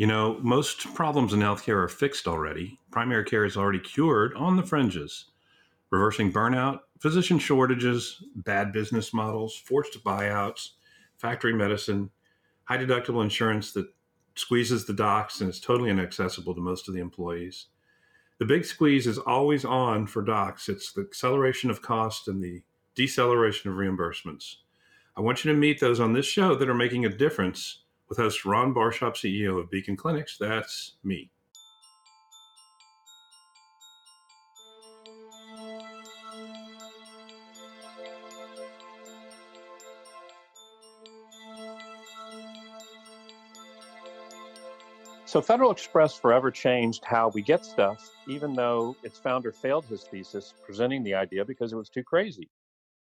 You know, most problems in healthcare are fixed already. Primary care is already cured on the fringes. Reversing burnout, physician shortages, bad business models, forced buyouts, factory medicine, high deductible insurance that squeezes the docs and is totally inaccessible to most of the employees. The big squeeze is always on for docs. It's the acceleration of cost and the deceleration of reimbursements. I want you to meet those on this show that are making a difference with host Ron Barshop, CEO of Beacon Clinics. That's me. So, Federal Express forever changed how we get stuff, even though its founder failed his thesis presenting the idea because it was too crazy.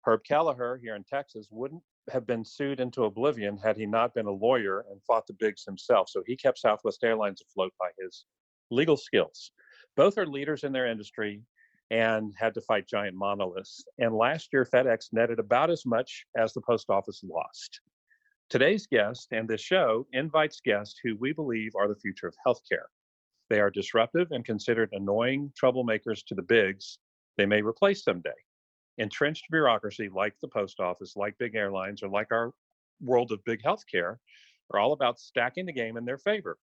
Herb Kelleher here in Texas wouldn't have been sued into oblivion had he not been a lawyer and fought the bigs himself. So he kept Southwest Airlines afloat by his legal skills. Both are leaders in their industry and had to fight giant monoliths. And last year, FedEx netted about as much as the post office lost. Today's guest and this show invites guests who we believe are the future of healthcare. They are disruptive and considered annoying troublemakers to the bigs they may replace someday. Entrenched bureaucracy, like the post office, like big airlines, or like our world of big healthcare, are all about stacking the game in their favor,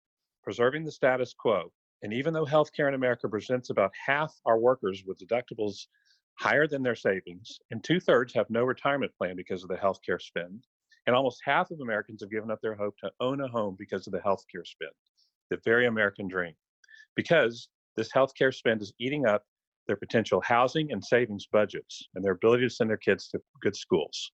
preserving the status quo. And even though healthcare in America presents about half our workers with deductibles higher than their savings, and two thirds have no retirement plan because of the healthcare spend, and almost half of Americans have given up their hope to own a home because of the healthcare spend, the very American dream. Because this healthcare spend is eating up their potential housing and savings budgets and their ability to send their kids to good schools.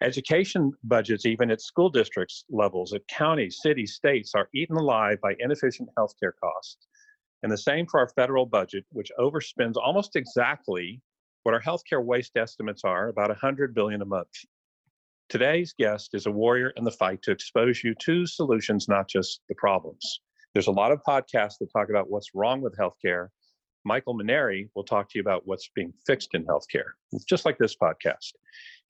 Education budgets, even at school districts levels, at counties, cities, states, are eaten alive by inefficient healthcare costs. And the same for our federal budget, which overspends almost exactly what our healthcare waste estimates are, about 100 billion a month. Today's guest is a warrior in the fight to expose you to solutions, not just the problems. There's a lot of podcasts that talk about what's wrong with healthcare. Michael Mainieri will talk to you about what's being fixed in healthcare, just like this podcast.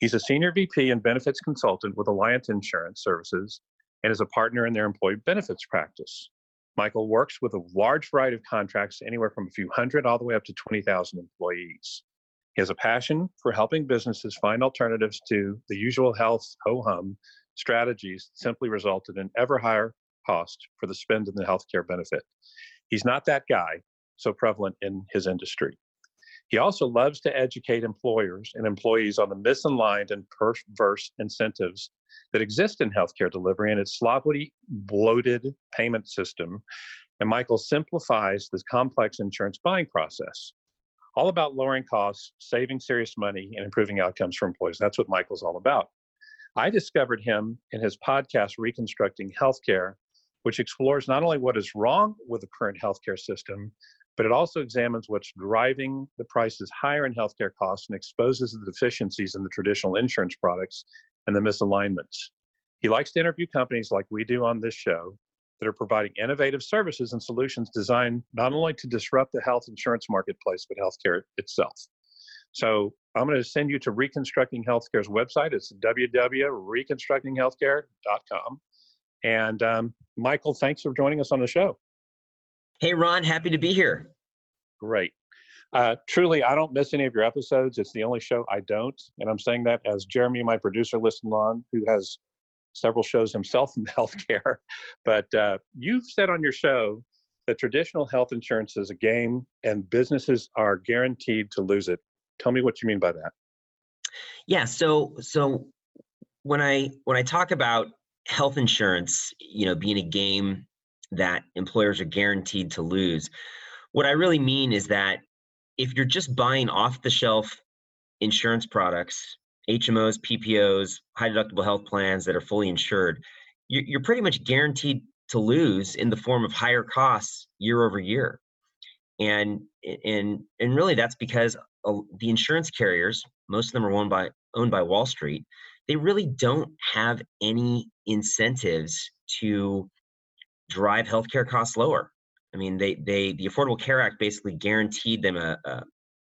He's a senior VP and benefits consultant with Alliant Insurance Services and is a partner in their employee benefits practice. Michael works with a large variety of contracts, anywhere from a few hundred all the way up to 20,000 employees. He has a passion for helping businesses find alternatives to the usual health ho hum strategies that simply resulted in ever higher cost for the spend in the healthcare benefit. He's not that guy so prevalent in his industry. He also loves to educate employers and employees on the misaligned and perverse incentives that exist in healthcare delivery and its sloppily bloated payment system. And Michael simplifies this complex insurance buying process all about lowering costs, saving serious money, and improving outcomes for employees. That's what Michael's all about. I discovered him in his podcast, Reconstructing Healthcare, which explores not only what is wrong with the current healthcare system, but it also examines what's driving the prices higher in healthcare costs and exposes the deficiencies in the traditional insurance products and the misalignments. He likes to interview companies like we do on this show that are providing innovative services and solutions designed not only to disrupt the health insurance marketplace, but healthcare itself. So I'm going to send you to Reconstructing Healthcare's website. It's www.reconstructinghealthcare.com. And um, Michael, thanks for joining us on the show. Hey, Ron, happy to be here. Great. Uh, truly, I don't miss any of your episodes. It's the only show I don't. And I'm saying that as Jeremy, my producer, listened on, who has several shows himself in healthcare. But uh, you've said on your show that traditional health insurance is a game and businesses are guaranteed to lose it. Tell me what you mean by that. Yeah, so so when I when I talk about health insurance, you know, being a game that employers are guaranteed to lose, what I really mean is that if you're just buying off the shelf insurance products HMOs, PPOs, high deductible health plans that are fully insured, you're pretty much guaranteed to lose in the form of higher costs year over year. And and and really that's because the insurance carriers, most of them are owned by owned by Wall Street, they really don't have any incentives to drive healthcare costs lower. I mean, they they the Affordable Care Act basically guaranteed them a, a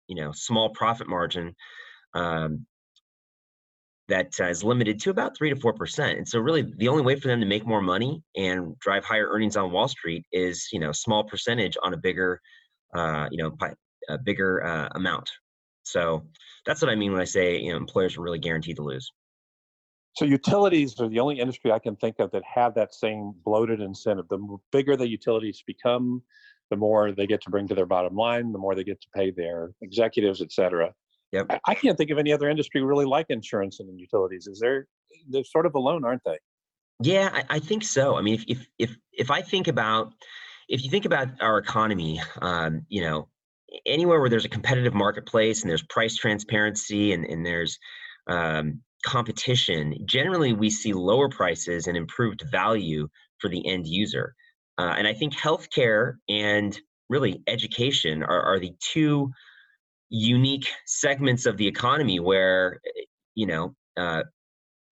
you know small profit margin um, that uh, is limited to about three to four percent. And so, really, the only way for them to make more money and drive higher earnings on Wall Street is, you know, small percentage on a bigger, uh, you know, a bigger uh, amount. So that's what I mean when I say you know employers are really guaranteed to lose. So utilities are the only industry I can think of that have that same bloated incentive. The bigger the utilities become, the more they get to bring to their bottom line, the more they get to pay their executives, et cetera. Yep. I, can't think of any other industry really like insurance and utilities. Is there? They're sort of alone, aren't they? Yeah, I, I think so. I mean, if if if if I think about if you think about our economy, um, you know, anywhere where there's a competitive marketplace and there's price transparency and, and there's um, competition, generally we see lower prices and improved value for the end user. Uh, and I think healthcare and really education are, are the two unique segments of the economy where, you know, uh,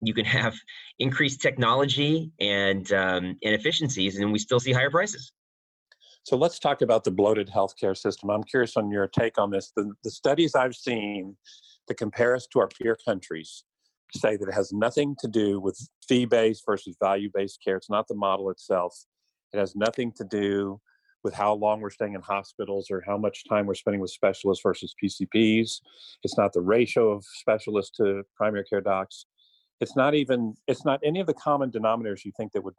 you can have increased technology and um, and efficiencies, and we still see higher prices. So let's talk about the bloated healthcare system. I'm curious on your take on this. The, the studies I've seen to compare us to our peer countries say that it has nothing to do with fee based versus value based care. It's not the model itself. It has nothing to do with how long we're staying in hospitals or how much time we're spending with specialists versus PCPs. It's not the ratio of specialists to primary care docs. It's not even, it's not any of the common denominators you think that would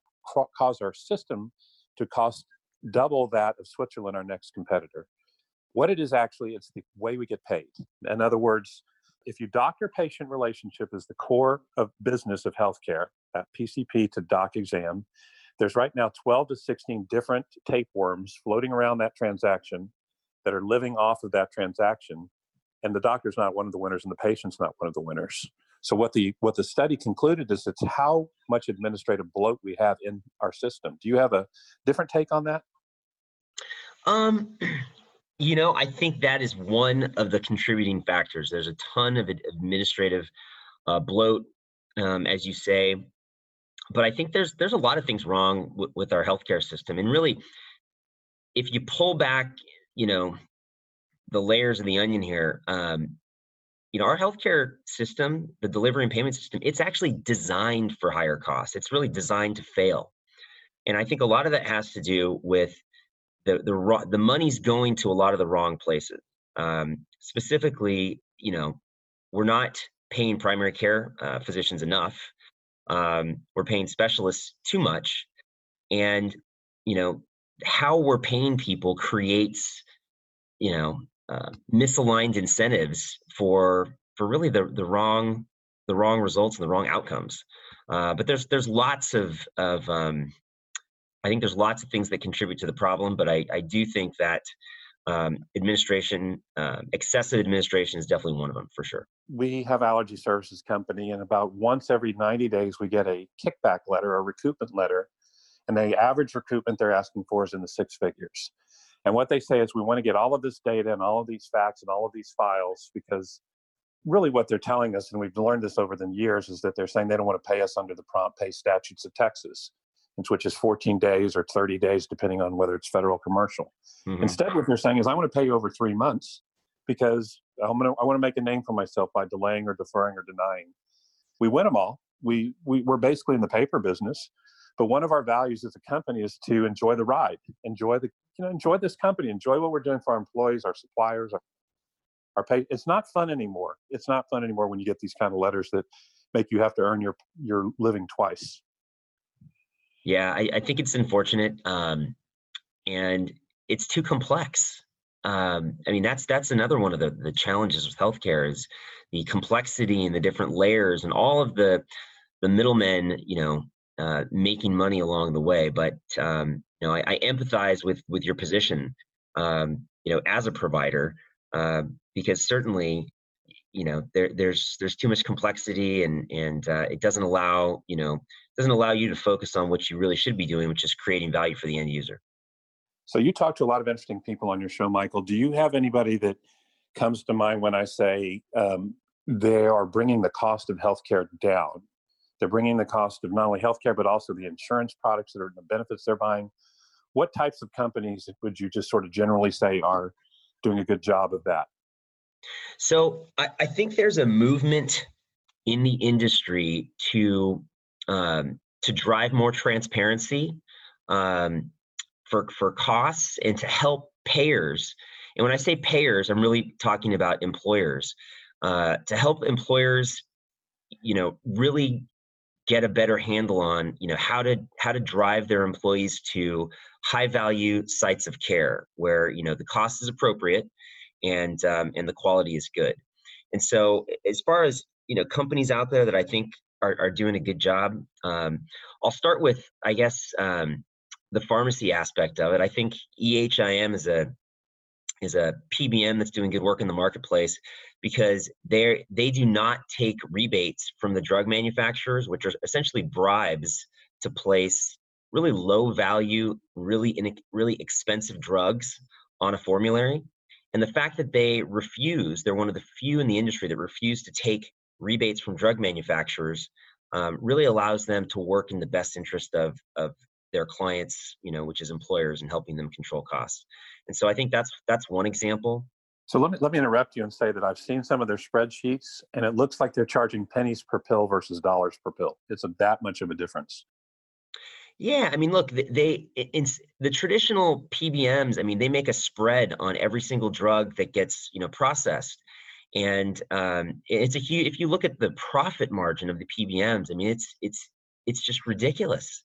cause our system to cost double that of Switzerland, our next competitor. What it is actually, it's the way we get paid. In other words, if you doctor patient relationship is the core of business of healthcare, at PCP to doc exam, there's right now 12 to 16 different tapeworms floating around that transaction that are living off of that transaction. And the doctor's not one of the winners and the patient's not one of the winners. So what the what the study concluded is it's how much administrative bloat we have in our system. Do you have a different take on that? Um, you know, I think that is one of the contributing factors. There's a ton of administrative uh, bloat, um, as you say, but I think there's there's a lot of things wrong w- with our healthcare system. And really, if you pull back, you know, the layers of the onion here, um, you know, our healthcare system, the delivery and payment system, it's actually designed for higher costs. It's really designed to fail. And I think a lot of that has to do with the the the money's going to a lot of the wrong places. Um, specifically, you know, we're not paying primary care uh, physicians enough. Um, we're paying specialists too much, and you know how we're paying people creates, you know, uh, misaligned incentives for for really the the wrong the wrong results and the wrong outcomes. Uh, but there's there's lots of of um, I think there's lots of things that contribute to the problem, but I, I do think that um, administration, uh, excessive administration is definitely one of them for sure. We have allergy services company, and about once every 90 days, we get a kickback letter, a recoupment letter, and the average recoupment they're asking for is in the six figures. And what they say is, we want to get all of this data and all of these facts and all of these files because really what they're telling us, and we've learned this over the years, is that they're saying they don't want to pay us under the prompt pay statutes of Texas which is 14 days or 30 days, depending on whether it's federal or commercial. Mm-hmm. Instead, what they're saying is, I want to pay you over three months because I'm gonna, I want to make a name for myself by delaying or deferring or denying. We win them all. We, we, we're basically in the paper business. But one of our values as a company is to enjoy the ride, enjoy the, you know, enjoy this company, enjoy what we're doing for our employees, our suppliers, our, our pay. It's not fun anymore. It's not fun anymore when you get these kind of letters that make you have to earn your, your living twice. Yeah, I, I think it's unfortunate, um, and it's too complex. Um, I mean, that's that's another one of the the challenges with healthcare is the complexity and the different layers and all of the the middlemen, you know, uh, making money along the way. But um, you know, I, I, empathize with with your position, um, you know, as a provider, uh, because certainly, you know, there there's there's too much complexity and and uh, it doesn't allow you know doesn't allow you to focus on what you really should be doing, which is creating value for the end user. So you talk to a lot of interesting people on your show, Michael. Do you have anybody that comes to mind when I say um, they are bringing the cost of healthcare down? They're bringing the cost of not only healthcare but also the insurance products that are the benefits they're buying. What types of companies would you just sort of generally say are doing a good job of that? So I, I think there's a movement in the industry to um, to drive more transparency um, for for costs and to help payers. And when I say payers, I'm really talking about employers uh, to help employers, you know, really get a better handle on you know how to how to drive their employees to high value sites of care where you know the cost is appropriate and um, and the quality is good and so as far as you know companies out there that i think are, are doing a good job um, i'll start with i guess um, the pharmacy aspect of it i think ehim is a is a PBM that's doing good work in the marketplace because they they do not take rebates from the drug manufacturers, which are essentially bribes to place really low value, really in, really expensive drugs on a formulary. And the fact that they refuse, they're one of the few in the industry that refuse to take rebates from drug manufacturers, um, really allows them to work in the best interest of, of their clients, you know, which is employers and helping them control costs. And so I think that's that's one example. So let me let me interrupt you and say that I've seen some of their spreadsheets, and it looks like they're charging pennies per pill versus dollars per pill. It's a, that much of a difference. Yeah, I mean, look, they, in the traditional PBMs. I mean, they make a spread on every single drug that gets you know processed, and um, it's a huge. If you look at the profit margin of the PBMs, I mean, it's it's it's just ridiculous.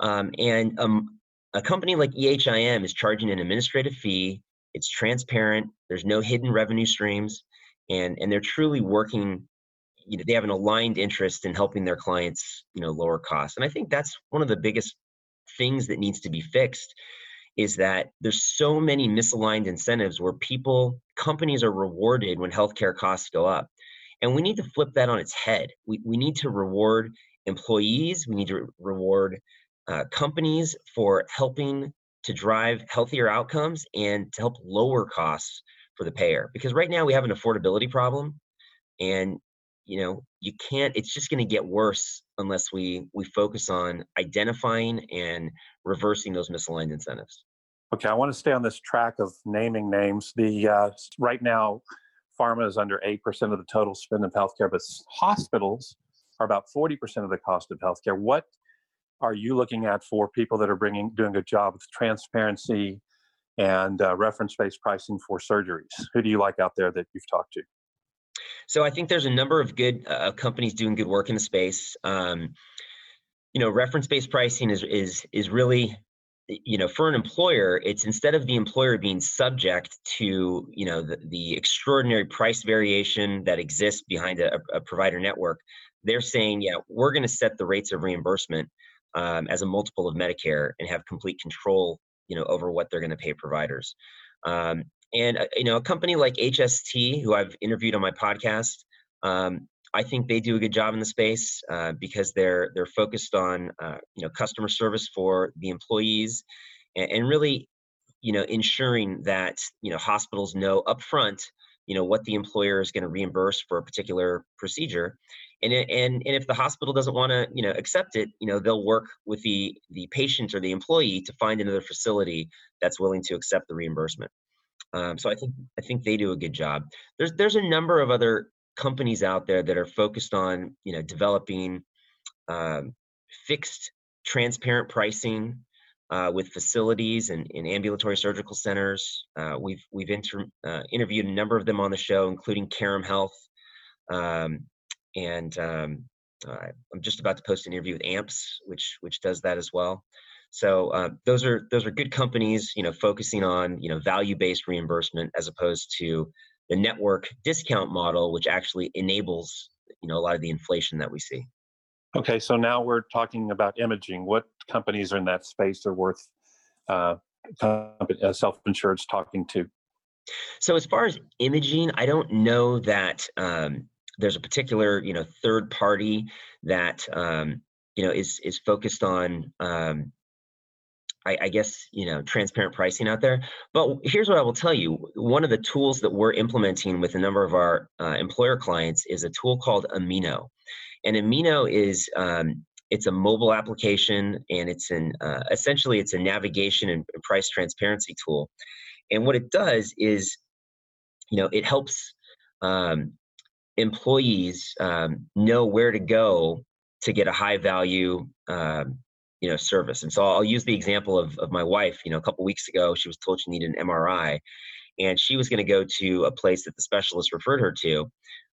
Um, and um, a company like EHIM is charging an administrative fee. It's transparent. There's no hidden revenue streams, and and they're truly working. You know, they have an aligned interest in helping their clients, you know, lower costs. And I think that's one of the biggest things that needs to be fixed is that there's so many misaligned incentives where people companies are rewarded when healthcare costs go up and we need to flip that on its head we, we need to reward employees we need to reward uh, companies for helping to drive healthier outcomes and to help lower costs for the payer. Because right now we have an affordability problem, and you know you can't. It's just going to get worse unless we we focus on identifying and reversing those misaligned incentives. Okay, I want to stay on this track of naming names. The uh, right now, pharma is under eight percent of the total spend of healthcare, but hospitals are about forty percent of the cost of healthcare. What are you looking at for people that are bringing doing a job with transparency and uh, reference-based pricing for surgeries? Who do you like out there that you've talked to? So I think there's a number of good uh, companies doing good work in the space. Um, you know, reference-based pricing is is is really you know for an employer it's instead of the employer being subject to you know the, the extraordinary price variation that exists behind a, a provider network they're saying yeah we're going to set the rates of reimbursement um, as a multiple of Medicare and have complete control, you know, over what they're going to pay providers. Um, and uh, you know, a company like HST, who I've interviewed on my podcast, um, I think they do a good job in the space uh, because they're they're focused on uh, you know customer service for the employees and, and really you know ensuring that you know hospitals know upfront you know what the employer is going to reimburse for a particular procedure. And and and if the hospital doesn't want to you know accept it you know they'll work with the the patient or the employee to find another facility that's willing to accept the reimbursement um, so i think i think they do a good job there's there's a number of other companies out there that are focused on you know developing um, fixed transparent pricing uh, with facilities and, and, ambulatory surgical centers. Uh, we've we've inter, uh, interviewed a number of them on the show, including Carrum Health, um, and um, uh, I'm just about to post an interview with AMPS, which which does that as well. So uh, those are those are good companies, you know, focusing on you know value-based reimbursement as opposed to the network discount model, which actually enables you know a lot of the inflation that we see. Okay, so now we're talking about imaging. What companies are in that space are worth uh, uh self-insured's talking to? So as far as imaging, I don't know that um, there's a particular you know third party that um, you know is is focused on um, I, I, guess you know transparent pricing out there. But here's what I will tell you: one of the tools that we're implementing with a number of our uh, employer clients is a tool called Amino, and Amino is um, it's a mobile application, and it's an uh, essentially it's a navigation and price transparency tool. And what it does is, you know, it helps um, employees um, know where to go to get a high value um, you know service. And so i'll use the example of, of my wife you know a couple weeks ago she was told she needed an mri and she was going to go to a place that the specialist referred her to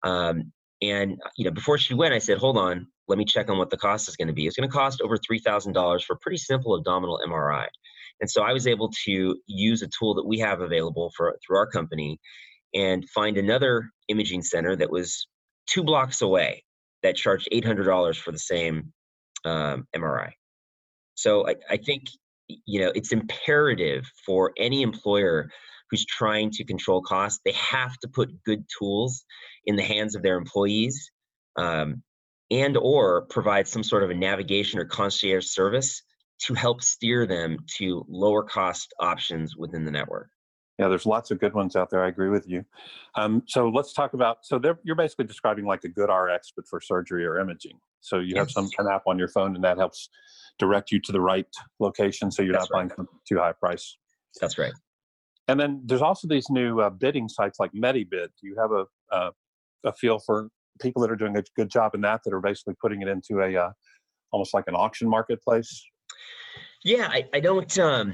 um, and you know before she went i said hold on let me check on what the cost is going to be. It's going to cost over $3000 for a pretty simple abdominal mri and so i was able to use a tool that we have available for through our company and find another imaging center that was two blocks away that charged $800 for the same um, mri so I, I think you know it's imperative for any employer who's trying to control costs they have to put good tools in the hands of their employees um, and or provide some sort of a navigation or concierge service to help steer them to lower cost options within the network Yeah, there's lots of good ones out there. I agree with you. Um, so let's talk about. So you're basically describing like a GoodRx, but for surgery or imaging. So you have some kind of app on your phone, and that helps direct you to the right location, so you're That's not right. buying something too high price. that's right And then there's also these new uh, bidding sites like MediBid. Do you have a uh, a feel for people that are doing a good job in that that are basically putting it into a uh, almost like an auction marketplace? Yeah, I, I don't um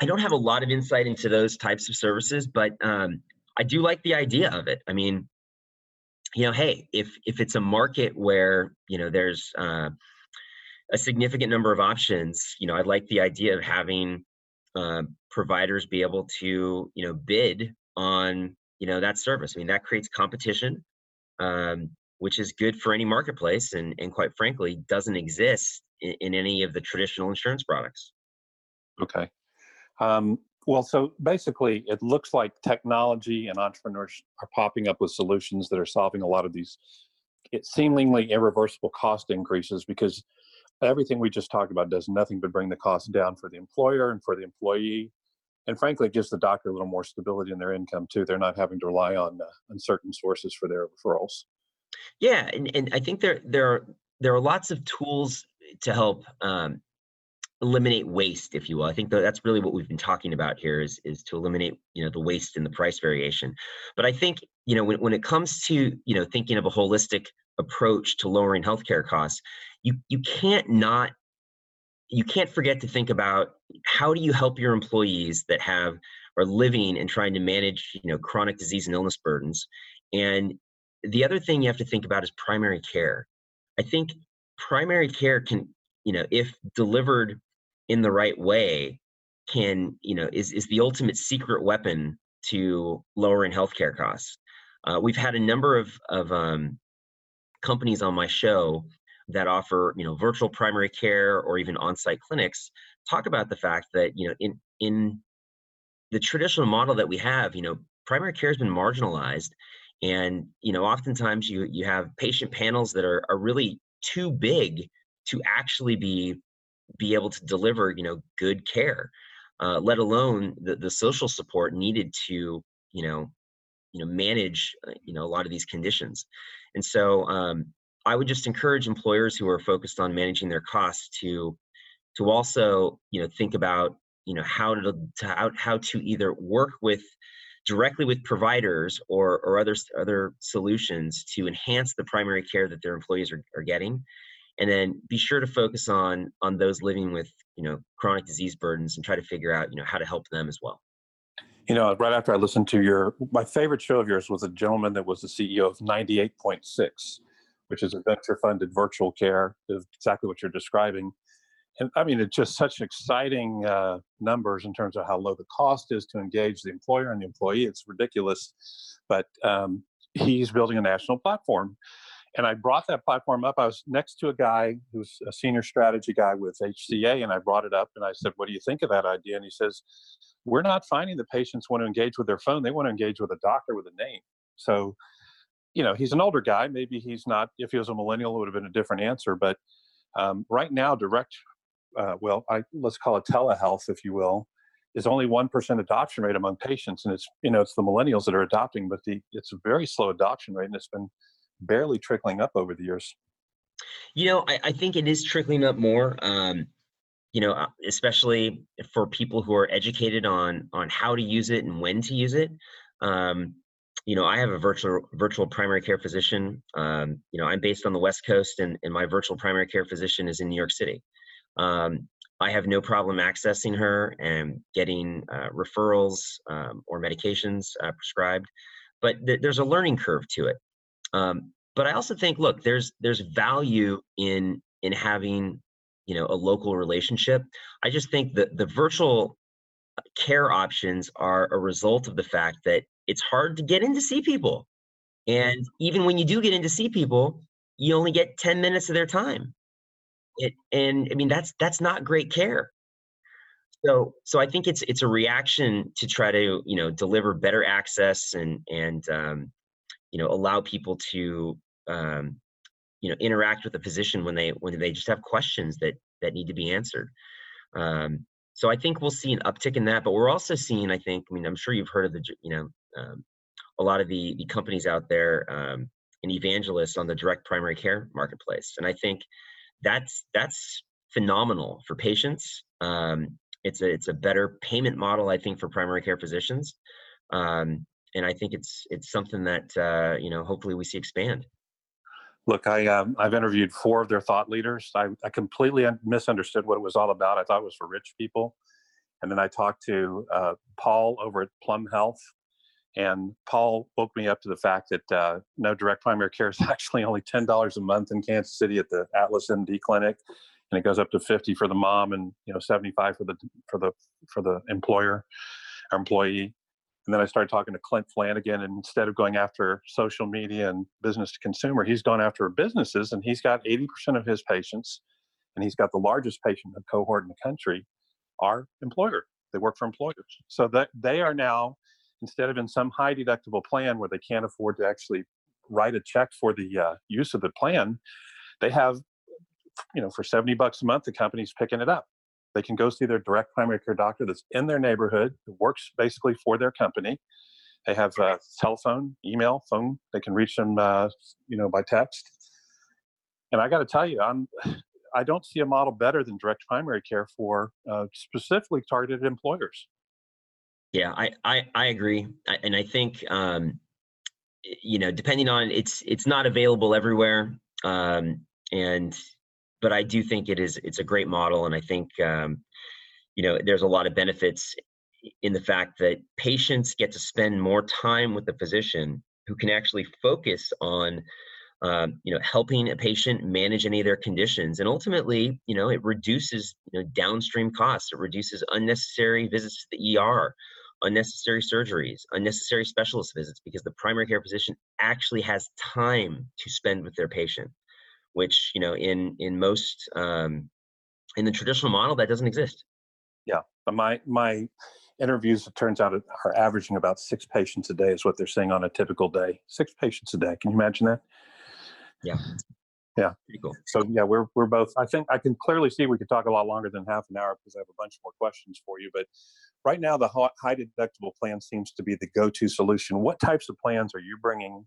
I don't have a lot of insight into those types of services, but um I do like the idea of it. I mean, you know, hey, if if it's a market where, you know, there's uh a significant number of options, you know, I like the idea of having uh, providers be able to, you know, bid on, you know, that service. I mean, that creates competition, um, which is good for any marketplace, and and quite frankly, doesn't exist in, in any of the traditional insurance products. Okay. Um, well, so basically, it looks like technology and entrepreneurs are popping up with solutions that are solving a lot of these it seemingly irreversible cost increases because everything we just talked about does nothing but bring the cost down for the employer and for the employee. And frankly, it gives the doctor a little more stability in their income too. They're not having to rely on uh, uncertain sources for their referrals. Yeah, and, and I think there there are there are lots of tools to help um, eliminate waste, if you will. I think that that's really what we've been talking about here is is to eliminate you know the waste and the price variation. But I think you know when when it comes to you know thinking of a holistic approach to lowering healthcare costs, you you can't not you can't forget to think about how do you help your employees that have are living and trying to manage you know chronic disease and illness burdens and the other thing you have to think about is primary care. I think primary care can, you know, if delivered in the right way, can, you know, is, is the ultimate secret weapon to lowering healthcare costs. Uh, we've had a number of, of um, companies on my show that offer, you know, virtual primary care or even on-site clinics talk about the fact that, you know, in, in the traditional model that we have, you know, primary care has been marginalized and you know oftentimes you you have patient panels that are, are really too big to actually be be able to deliver you know good care uh, let alone the, the social support needed to you know you know manage uh, you know a lot of these conditions and so um, i would just encourage employers who are focused on managing their costs to to also you know think about you know how to, to how, how to either work with directly with providers or, or other, other solutions to enhance the primary care that their employees are, are getting. And then be sure to focus on on those living with you know chronic disease burdens and try to figure out you know how to help them as well You know, right after I listened to your, my favorite show of yours was a gentleman that was the CEO of 98point6, which is a venture funded virtual care, is exactly what you're describing. And I mean, it's just such exciting uh, numbers in terms of how low the cost is to engage the employer and the employee. It's ridiculous. But um, he's building a national platform. And I brought that platform up. I was next to a guy who's a senior strategy guy with HCA, and I brought it up and I said, What do you think of that idea? And he says, We're not finding the patients want to engage with their phone. They want to engage with a doctor with a name. So, you know, he's an older guy. Maybe he's not, if he was a millennial, it would have been a different answer. But um, right now, direct, uh, well, I, let's call it telehealth, if you will, is only 1% adoption rate among patients. And it's, you know, it's the millennials that are adopting, but the, it's a very slow adoption rate and it's been barely trickling up over the years. you know i, I think it is trickling up more um, you know uh, especially for people who are educated on on how to use it and when to use it um, you know, I have a virtual virtual primary care physician. Um, you know, I'm based on the West Coast, and, and my virtual primary care physician is in New York City. Um, I have no problem accessing her and getting uh, referrals um, or medications uh, prescribed, but th- there's a learning curve to it. Um, but I also think, look, there's there's value in in having you know a local relationship. I just think that the virtual care options are a result of the fact that it's hard to get in to see people, and even when you do get in to see people, you only get 10 minutes of their time. It and i mean that's that's not great care. So so i think it's it's a reaction to try to you know deliver better access and and um, you know allow people to um, you know interact with the physician when they when they just have questions that that need to be answered um, so i think we'll see an uptick in that but we're also seeing i think i mean i'm sure you've heard of the you know um, a lot of the the companies out there um, and evangelists on the direct primary care marketplace and i think that's that's phenomenal for patients. Um, it's a it's a better payment model, I think, for primary care physicians, um, and I think it's it's something that uh, you know hopefully we see expand. Look, I um, I've interviewed four of their thought leaders. I, I completely misunderstood what it was all about. I thought it was for rich people, and then I talked to uh, Paul over at Plum Health, and Paul woke me up to the fact that uh, no direct primary care is actually only ten dollars a month in Kansas City at the Atlas MD clinic, and it goes up to fifty for the mom and you know seventy five for the for the for the employer or employee. And then I started talking to Clint Flanagan, and instead of going after social media and business to consumer, he's gone after businesses, and he's got eighty percent of his patients, and he's got the largest patient cohort in the country, are employer. They work for employers, so that they are now instead of in some high deductible plan where they can't afford to actually write a check for the uh, use of the plan, they have, you know, for 70 bucks a month, the company's picking it up. They can go see their direct primary care doctor that's in their neighborhood, who works basically for their company. They have uh, telephone, email, phone. They can reach them, uh, you know, by text. And I got to tell you, I'm, I don't see a model better than direct primary care for uh, specifically targeted employers. Yeah, I I, I agree, I, and I think um, you know, depending on it's it's not available everywhere, um, and but I do think it is it's a great model, and I think um, you know there's a lot of benefits in the fact that patients get to spend more time with the physician who can actually focus on um, you know helping a patient manage any of their conditions and ultimately you know it reduces you know downstream costs. It reduces unnecessary visits to the er unnecessary surgeries, unnecessary specialist visits, because the primary care physician actually has time to spend with their patient, which you know in in most um, in the traditional model that doesn't exist. Yeah, but my my interviews it turns out are averaging about six patients a day is what they're saying on a typical day. Six patients a day. Can you imagine that? Yeah. Yeah. Pretty cool. So yeah, we're we're both. I think I can clearly see we could talk a lot longer than half an hour because I have a bunch more questions for you. But right now, the high deductible plan seems to be the go-to solution. What types of plans are you bringing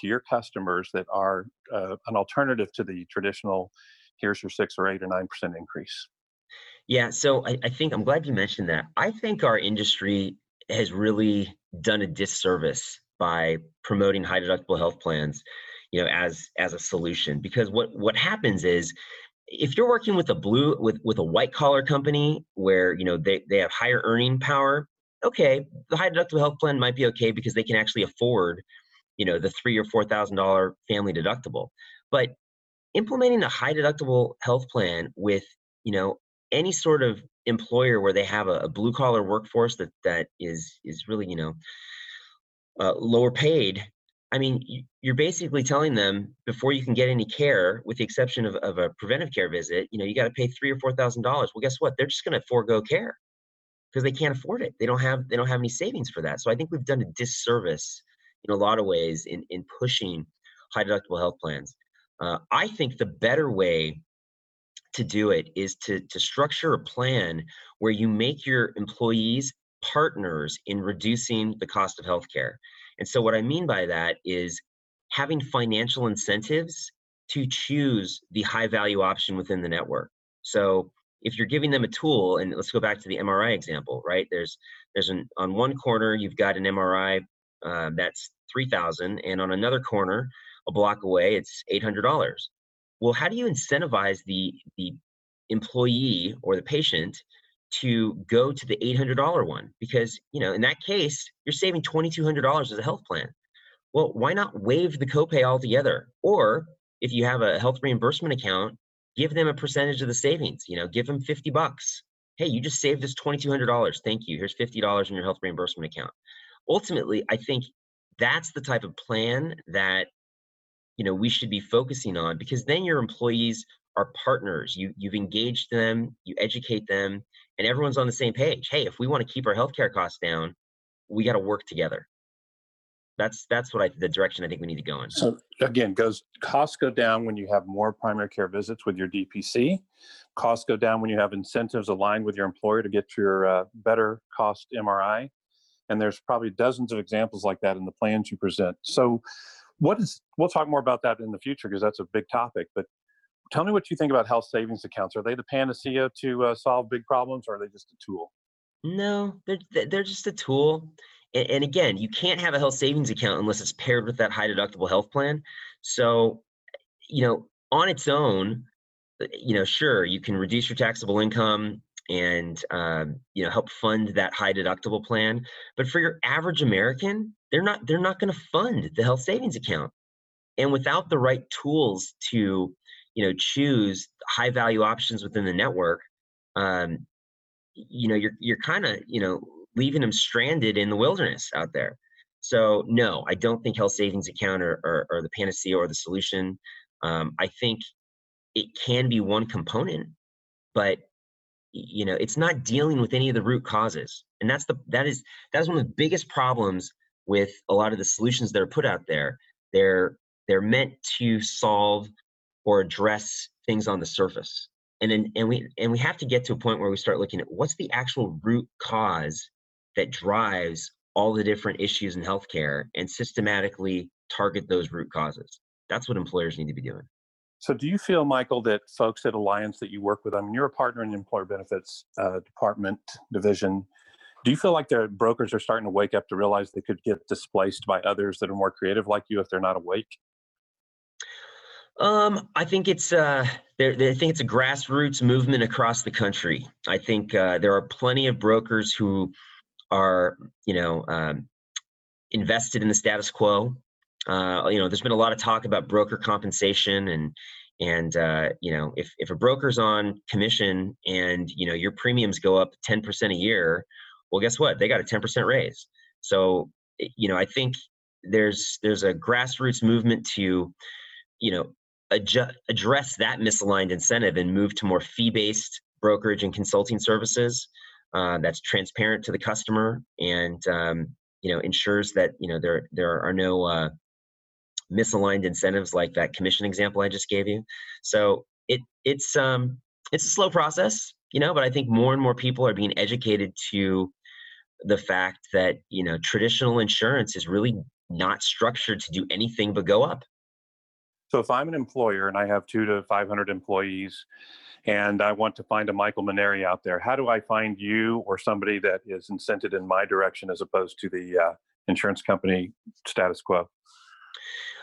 to your customers that are uh, an alternative to the traditional? Here's your six or eight or nine percent increase. Yeah. So I, I think I'm glad you mentioned that. I think our industry has really done a disservice by promoting high deductible health plans you know as as a solution because what what happens is if you're working with a blue with with a white collar company where you know they, they have higher earning power okay the high deductible health plan might be okay because they can actually afford you know the three or four thousand dollar family deductible but implementing a high deductible health plan with you know any sort of employer where they have a, a blue collar workforce that that is is really you know uh, lower paid I mean, you're basically telling them before you can get any care, with the exception of, of a preventive care visit, you know, you got to pay three or four thousand dollars. Well, guess what? They're just going to forego care because they can't afford it. They don't have they don't have any savings for that. So I think we've done a disservice in a lot of ways in in pushing high deductible health plans. Uh, I think the better way to do it is to to structure a plan where you make your employees partners in reducing the cost of healthcare. And so, what I mean by that is having financial incentives to choose the high value option within the network. So, if you're giving them a tool, and let's go back to the MRI example, right? There's there's an on one corner you've got an MRI uh, that's 3000 and on another corner a block away it's $800 well how do you incentivize the the employee or the patient to go to the $800 one? Because you know in that case you're saving $2200 as a health plan. Well why not waive the copay altogether? Or if you have a health reimbursement account give them a percentage of the savings you know give them 50 bucks. Hey you just saved us $2200 thank you. Here's $50 in your health reimbursement account ultimately i think that's the type of plan that you know we should be focusing on because then your employees are partners you you've engaged them you educate them and everyone's on the same page hey if we want to keep our healthcare costs down we got to work together that's that's what i the direction i think we need to go in So again, goes costs go down when you have more primary care visits with your DPC. Costs go down when you have incentives aligned with your employer to get your uh, better cost MRI. And there's probably dozens of examples like that in the plans you present. So, what is? We'll talk more about that in the future because that's a big topic. But tell me what you think about health savings accounts. Are they the panacea to uh, solve big problems, or are they just a tool? no they're they're just a tool and, and again you can't have a health savings account unless it's paired with that high deductible health plan so you know on its own uh, you know sure you can reduce your taxable income and um, you know help fund that high deductible plan but for your average american they're not they're not going to fund the health savings account. And without the right tools to you know choose high value options within the network um, you know you're you're kind of you know leaving them stranded in the wilderness out there. So no i don't think health savings account are, are, are the panacea or the solution um, i think it can be one component but you know it's not dealing with any of the root causes and that's the that is that is one of the biggest problems with a lot of the solutions that are put out there. They're they're meant to solve or address things on the surface and then and we and we have to get to a point where we start looking at what's the actual root cause that drives all the different issues in healthcare and systematically target those root causes. That's what employers need to be doing So, do you feel, Michael, that folks at Alliance that you work with, I mean, you're a partner in the employer benefits uh, department division. Do you feel like their brokers are starting to wake up to realize they could get displaced by others that are more creative like you if they're not awake? Um, I think it's uh. I think it's a grassroots movement across the country. I think uh, there are plenty of brokers who are, you know, um, invested in the status quo. Uh, you know, there's been a lot of talk about broker compensation and and uh, you know, if if a broker's on commission and you know your premiums go up 10% a year, well, guess what? They got a 10% raise. So, you know, I think there's there's a grassroots movement to, you know, adju- address that misaligned incentive and move to more fee-based brokerage and consulting services uh, that's transparent to the customer and um, you know ensures that you know there there are no uh, misaligned incentives like that commission example I just gave you. So it it's um it's a slow process, you know, but I think more and more people are being educated to the fact that you know traditional insurance is really not structured to do anything but go up. So, if I'm an employer and I have two to 500 employees and I want to find a Michael Mainieri out there, how do I find you or somebody that is incented in my direction as opposed to the uh, insurance company status quo?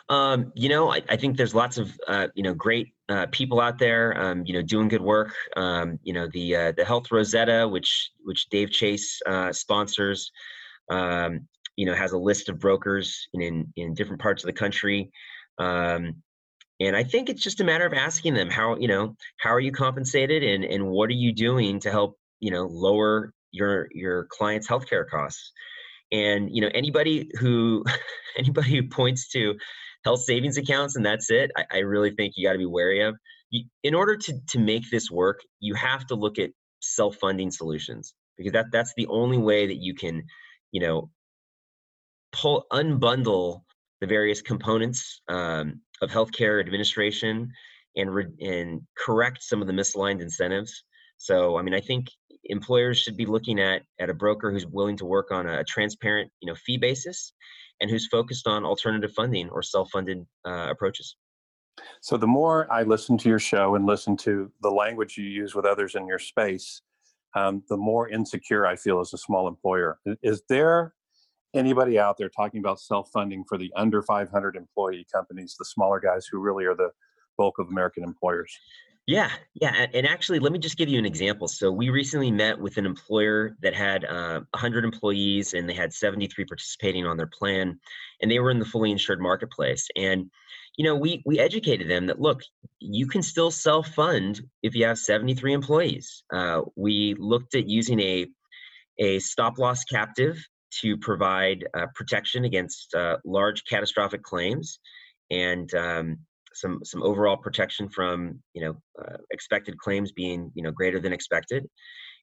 Um, you know, I, I think there's lots of uh, you know great uh, people out there, um, you know, doing good work. Um, you know, the uh, the Health Rosetta, which which Dave Chase uh, sponsors, um, you know, has a list of brokers in in, in different parts of the country. Um, and I think it's just a matter of asking them how you know how are you compensated and and what are you doing to help you know lower your your clients' healthcare costs. And you know anybody who anybody who points to health savings accounts and that's it i, I really think you got to be wary of. You, in order to, to make this work you have to look at self-funding solutions because that that's the only way that you can you know pull unbundle the various components um, of healthcare administration and re- and correct some of the misaligned incentives so i mean i think employers should be looking at at a broker who's willing to work on a transparent you know fee basis and who's focused on alternative funding or self-funded uh, approaches. So, the more I listen to your show and listen to the language you use with others in your space, um, the more insecure I feel as a small employer. Is there anybody out there talking about self-funding for the under 500 employee companies, the smaller guys who really are the bulk of American employers? Yeah, yeah, and actually, let me just give you an example. So we recently met with an employer that had uh, 100 employees, and they had 73 participating on their plan, and they were in the fully insured marketplace. And you know, we we educated them that look, you can still self fund if you have 73 employees. Uh, we looked at using a a stop loss captive to provide uh, protection against uh, large catastrophic claims, and um, some some overall protection from you know uh, expected claims being you know greater than expected.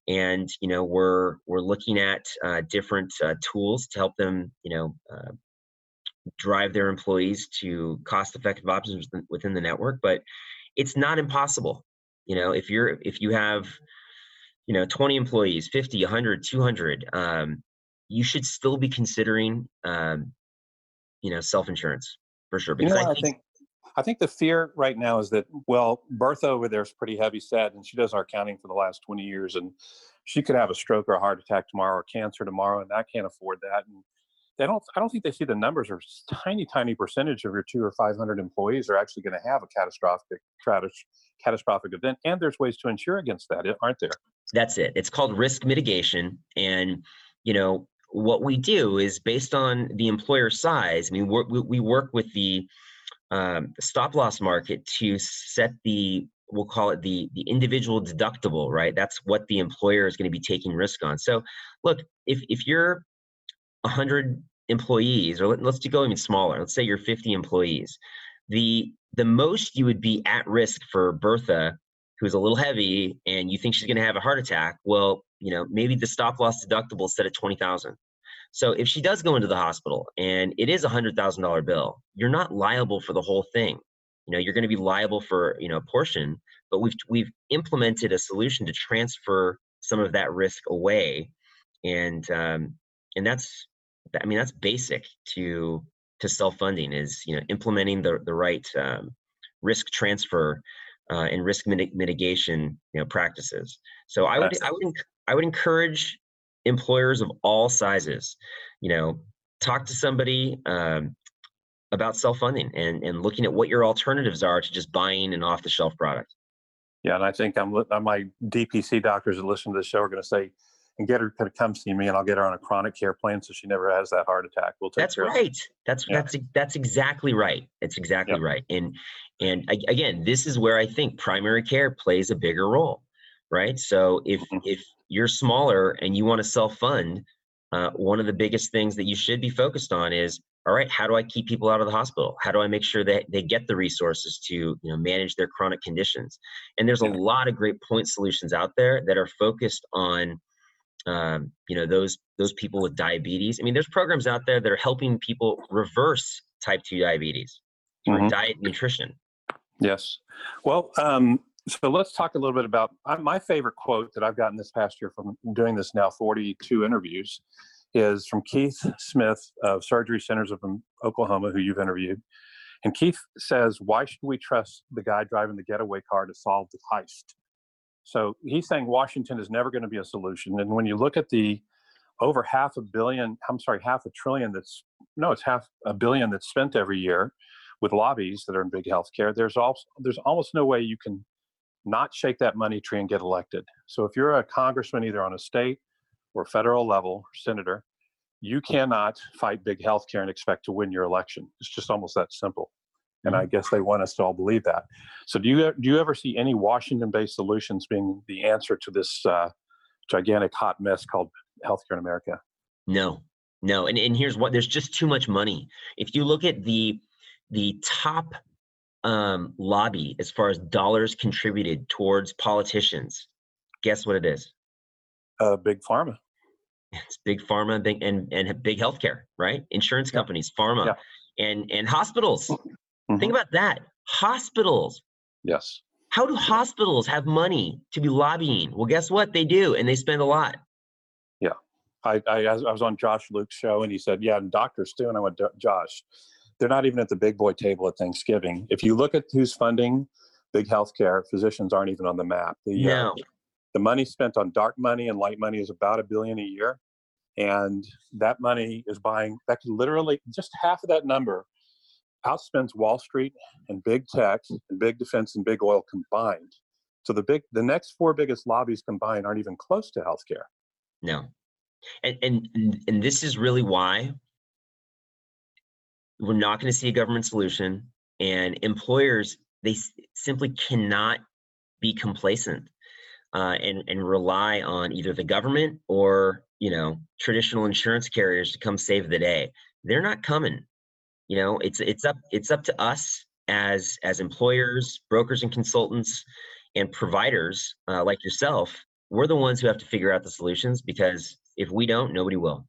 And you know we're we're looking at uh, different uh, tools to help them you know uh, drive their employees to cost effective options within- within the network. But it's not impossible. You know if you're if you have you know 20 employees 50 100 200 um, you should still be considering um, you know self-insurance for sure. You because know, I think I think the fear right now is that well, Bertha over there is pretty heavy set, and she does our accounting for the last twenty years, and she could have a stroke or a heart attack tomorrow or cancer tomorrow, and I can't afford that. And they don't. I don't think they see the numbers. Are tiny, tiny percentage of your two or five hundred employees are actually going to have a catastrophic, catastrophic event, and there's ways to insure against that, aren't there? That's it. It's called risk mitigation. And, you know, what we do is based on the employer size. I mean, we we work with the um, stop loss market to set the we'll call it the the individual deductible, right? That's what the employer is going to be taking risk on. So, look, if if you're 100 employees, or let, let's go even smaller. Let's say you're 50 employees. The the most you would be at risk for Bertha who's a little heavy and you think she's going to have a heart attack well you know maybe the stop loss deductible is set at 20000 so if she does go into the hospital and it is a hundred thousand dollar bill you're not liable for the whole thing. You know you're going to be liable for you know a portion but we've we've implemented a solution to transfer some of that risk away. And um, and that's i mean that's basic to to self-funding is you know implementing the the right um, risk transfer uh, and risk mitig- mitigation you know practices. So i would i would i would encourage employers of all sizes you know talk to somebody um, about self-funding and and looking at what your alternatives are to just buying an off-the-shelf product Yeah, and I think I'm uh, my DPC doctors that listen to the show are going to say, and get her to come see me, and I'll get her on a chronic care plan so she never has that heart attack. We'll take that's it. right that's Yeah. that's that's exactly right it's exactly Yep. right and and again this is where i think primary care plays a bigger role right so if Mhm. if you're smaller and you want to self-fund uh, one of the biggest things that you should be focused on is all right how do i keep people out of the hospital how do i make sure that they get the resources to you know manage their chronic conditions and there's a lot of great point solutions out there that are focused on um, you know those those people with diabetes. I mean, there's programs out there that are helping people reverse type two diabetes through Mhm. diet nutrition. Yes. Well, um, so let's talk a little bit about my favorite quote that I've gotten this past year from doing this now 42 interviews is from Keith Smith of Surgery Centers of Oklahoma, who you've interviewed. And Keith says, Why should we trust the guy driving the getaway car to solve the heist? So he's saying Washington is never going to be a solution. And when you look at the over half a billion, I'm sorry, half a trillion that's, no, it's half a billion that's spent every year with lobbies that are in big healthcare, there's also there's almost no way you can not shake that money tree and get elected. So if you're a congressman either on a state or federal level, or senator, you cannot fight big healthcare and expect to win your election. It's just almost that simple. And I guess they want us to all believe that. So do you do you ever see any Washington-based solutions being the answer to this uh, gigantic hot mess called healthcare in America? No, no, and and here's what: there's just too much money. If you look at the the top um, lobby as far as dollars contributed towards politicians, guess what it is? Uh, big pharma. It's big pharma, big and and big healthcare, right? Insurance Yeah. companies, pharma, Yeah. and and hospitals. Mhm. Think about that. Hospitals. Yes. How do hospitals have money to be lobbying? Well, guess what? They do, and they spend a lot. I, I, I was on Josh Luke's show and he said, yeah, and doctors too. And I went, Josh, they're not even at the big boy table at Thanksgiving. If you look at who's funding big healthcare, physicians aren't even on the map. The, uh, the money spent on dark money and light money is about a billion a year. and that money is buying that could literally just half of that number outspends Wall Street and big tech and big defense and big oil combined. So the big the next four biggest lobbies combined aren't even close to healthcare. No. And and and this is really why we're not going to see a government solution and employers they simply cannot be complacent uh, and and rely on either the government or you know traditional insurance carriers to come save the day. They're not coming. You know, it's it's up it's up to us as as employers, brokers, and consultants, and providers uh, like yourself. We're the ones who have to figure out the solutions because if we don't, nobody will.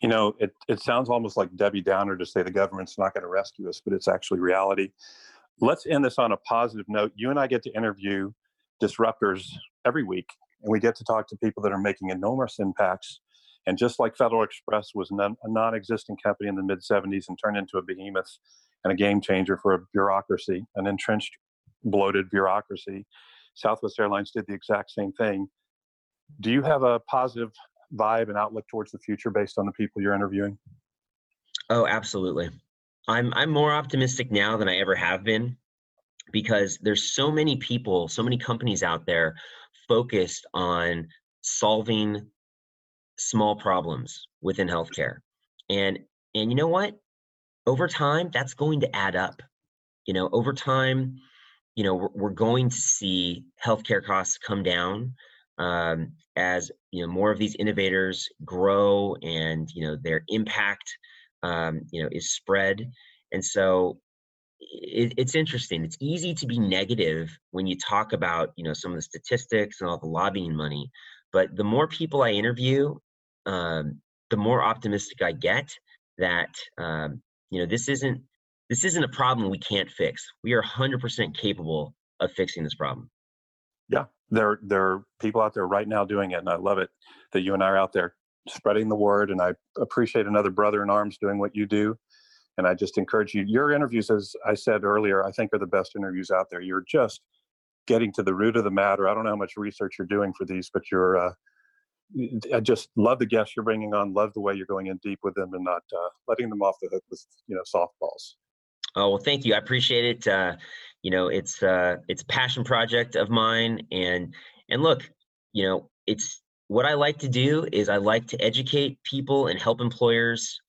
You know, it, it sounds almost like Debbie Downer to say the government's not going to rescue us, but it's actually reality. Let's end this on a positive note. You and I get to interview disruptors every week, and we get to talk to people that are making enormous impacts. And just like Federal Express was non, a non existent company in the mid 70s and turned into a behemoth and a game changer for a bureaucracy, an entrenched, bloated bureaucracy, Southwest Airlines did the exact same thing. Do you have a positive vibe and outlook towards the future based on the people you're interviewing? Oh, absolutely. I'm I'm more optimistic now than I ever have been because there's so many people, so many companies out there focused on solving small problems within healthcare. And and you know what? Over time, that's going to add up. You know, over time, you know, we're, we're going to see healthcare costs come down um, as you know more of these innovators grow and you know their impact um, you know is spread. And so it, it's interesting. It's easy to be negative when you talk about you know some of the statistics and all the lobbying money but the more people i interview um, the more optimistic i get that um, you know this isn't this isn't a problem we can't fix. We are 100% capable of fixing this problem yeah there there are people out there right now doing it and i love it that you and i are out there spreading the word and i appreciate another brother in arms doing what you do and i just encourage you your interviews as i said earlier i think are the best interviews out there you're just getting to the root of the matter i don't know how much research you're doing for these but you're uh, i just love the guests you're bringing on love the way you're going in deep with them and not uh, letting them off the hook with you know softballs Oh well, thank you. I appreciate it. Uh, you know, it's uh, it's a passion project of mine, and and look, you know, it's what I like to do is I like to educate people and help employers,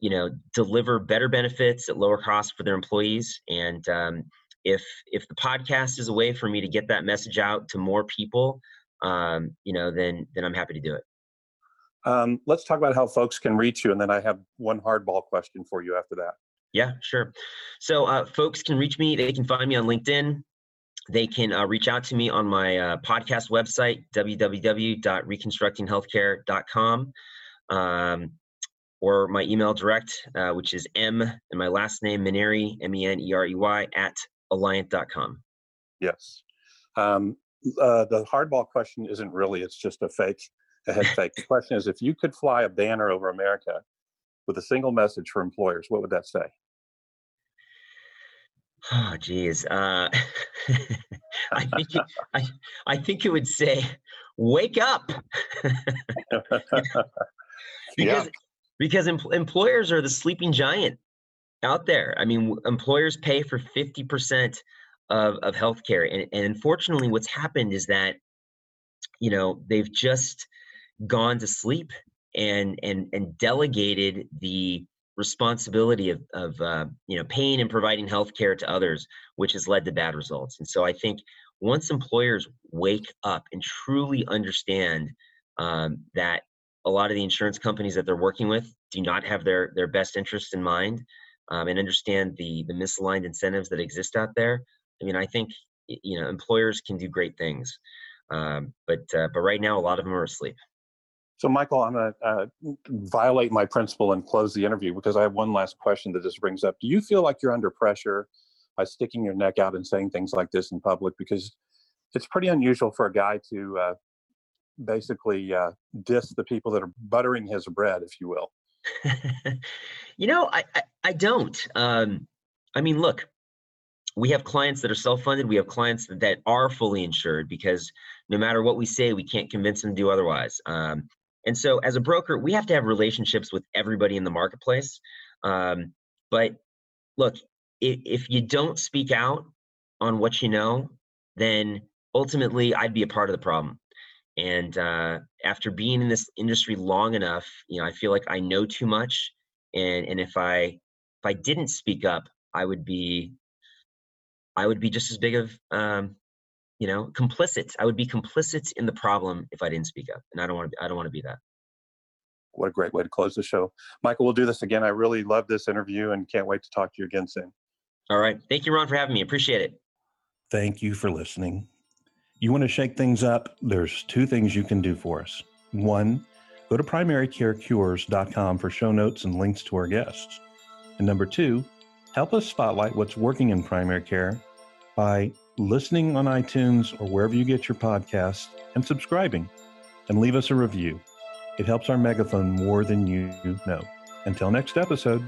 you know, deliver better benefits at lower cost for their employees. And um, if if the podcast is a way for me to get that message out to more people, um, you know, then then I'm happy to do it. Um, let's talk about how folks can reach you, and then I have one hardball question for you after that. Yeah, sure. So uh, folks can reach me. They can find me on LinkedIn. They can uh, reach out to me on my uh, podcast website, www.reconstructinghealthcare.com, um, or my email direct, uh, which is m and my last name, Mainieri, M E N E R E Y, at alliant.com. Yes. Um, uh, the hardball question isn't really, it's just a fake, a head fake. The question is if you could fly a banner over America with a single message for employers, what would that say? Oh, geez. Uh, I think it, I, I think it would say, "Wake up," because Yeah. because em- employers are the sleeping giant out there. I mean, w- employers pay for fifty percent of of healthcare, and, and unfortunately, what's happened is that you know they've just gone to sleep and and and delegated the responsibility of, of uh, you know paying and providing health care to others which has led to bad results. And so i think once employers wake up and truly understand um, that a lot of the insurance companies that they're working with do not have their their best interests in mind um, and understand the the misaligned incentives that exist out there i mean i think you know employers can do great things. Um, but uh, but right now a lot of them are asleep So, Michael, I'm going to uh, violate my principle and close the interview because I have one last question that this brings up. Do you feel like you're under pressure by sticking your neck out and saying things like this in public? Because it's pretty unusual for a guy to uh, basically uh, diss the people that are buttering his bread, if you will. you know, I, I, I don't. Um, I mean, look, we have clients that are self-funded. We have clients that, are fully insured because no matter what we say, we can't convince them to do otherwise. Um, And so, as a broker, we have to have relationships with everybody in the marketplace. Um, but look, if, if you don't speak out on what you know, then ultimately I'd be a part of the problem. And uh, after being in this industry long enough, you know, I feel like I know too much. And and if I if I didn't speak up, I would be I would be just as big of um, you know complicit. I would be complicit in the problem if I didn't speak up, and I don't want to. I don't want to be that. What a great way to close the show, Michael. We'll do this again. I really love this interview and can't wait to talk to you again soon. All right, thank you, Ron, for having me. Appreciate it. Thank you for listening. You want to shake things up? There's two things you can do for us. One, go to primarycarecures.com for show notes and links to our guests. And number two, help us spotlight what's working in primary care by listening on iTunes or wherever you get your podcasts and subscribing and leave us a review. It helps our megaphone more than you know. Until next episode.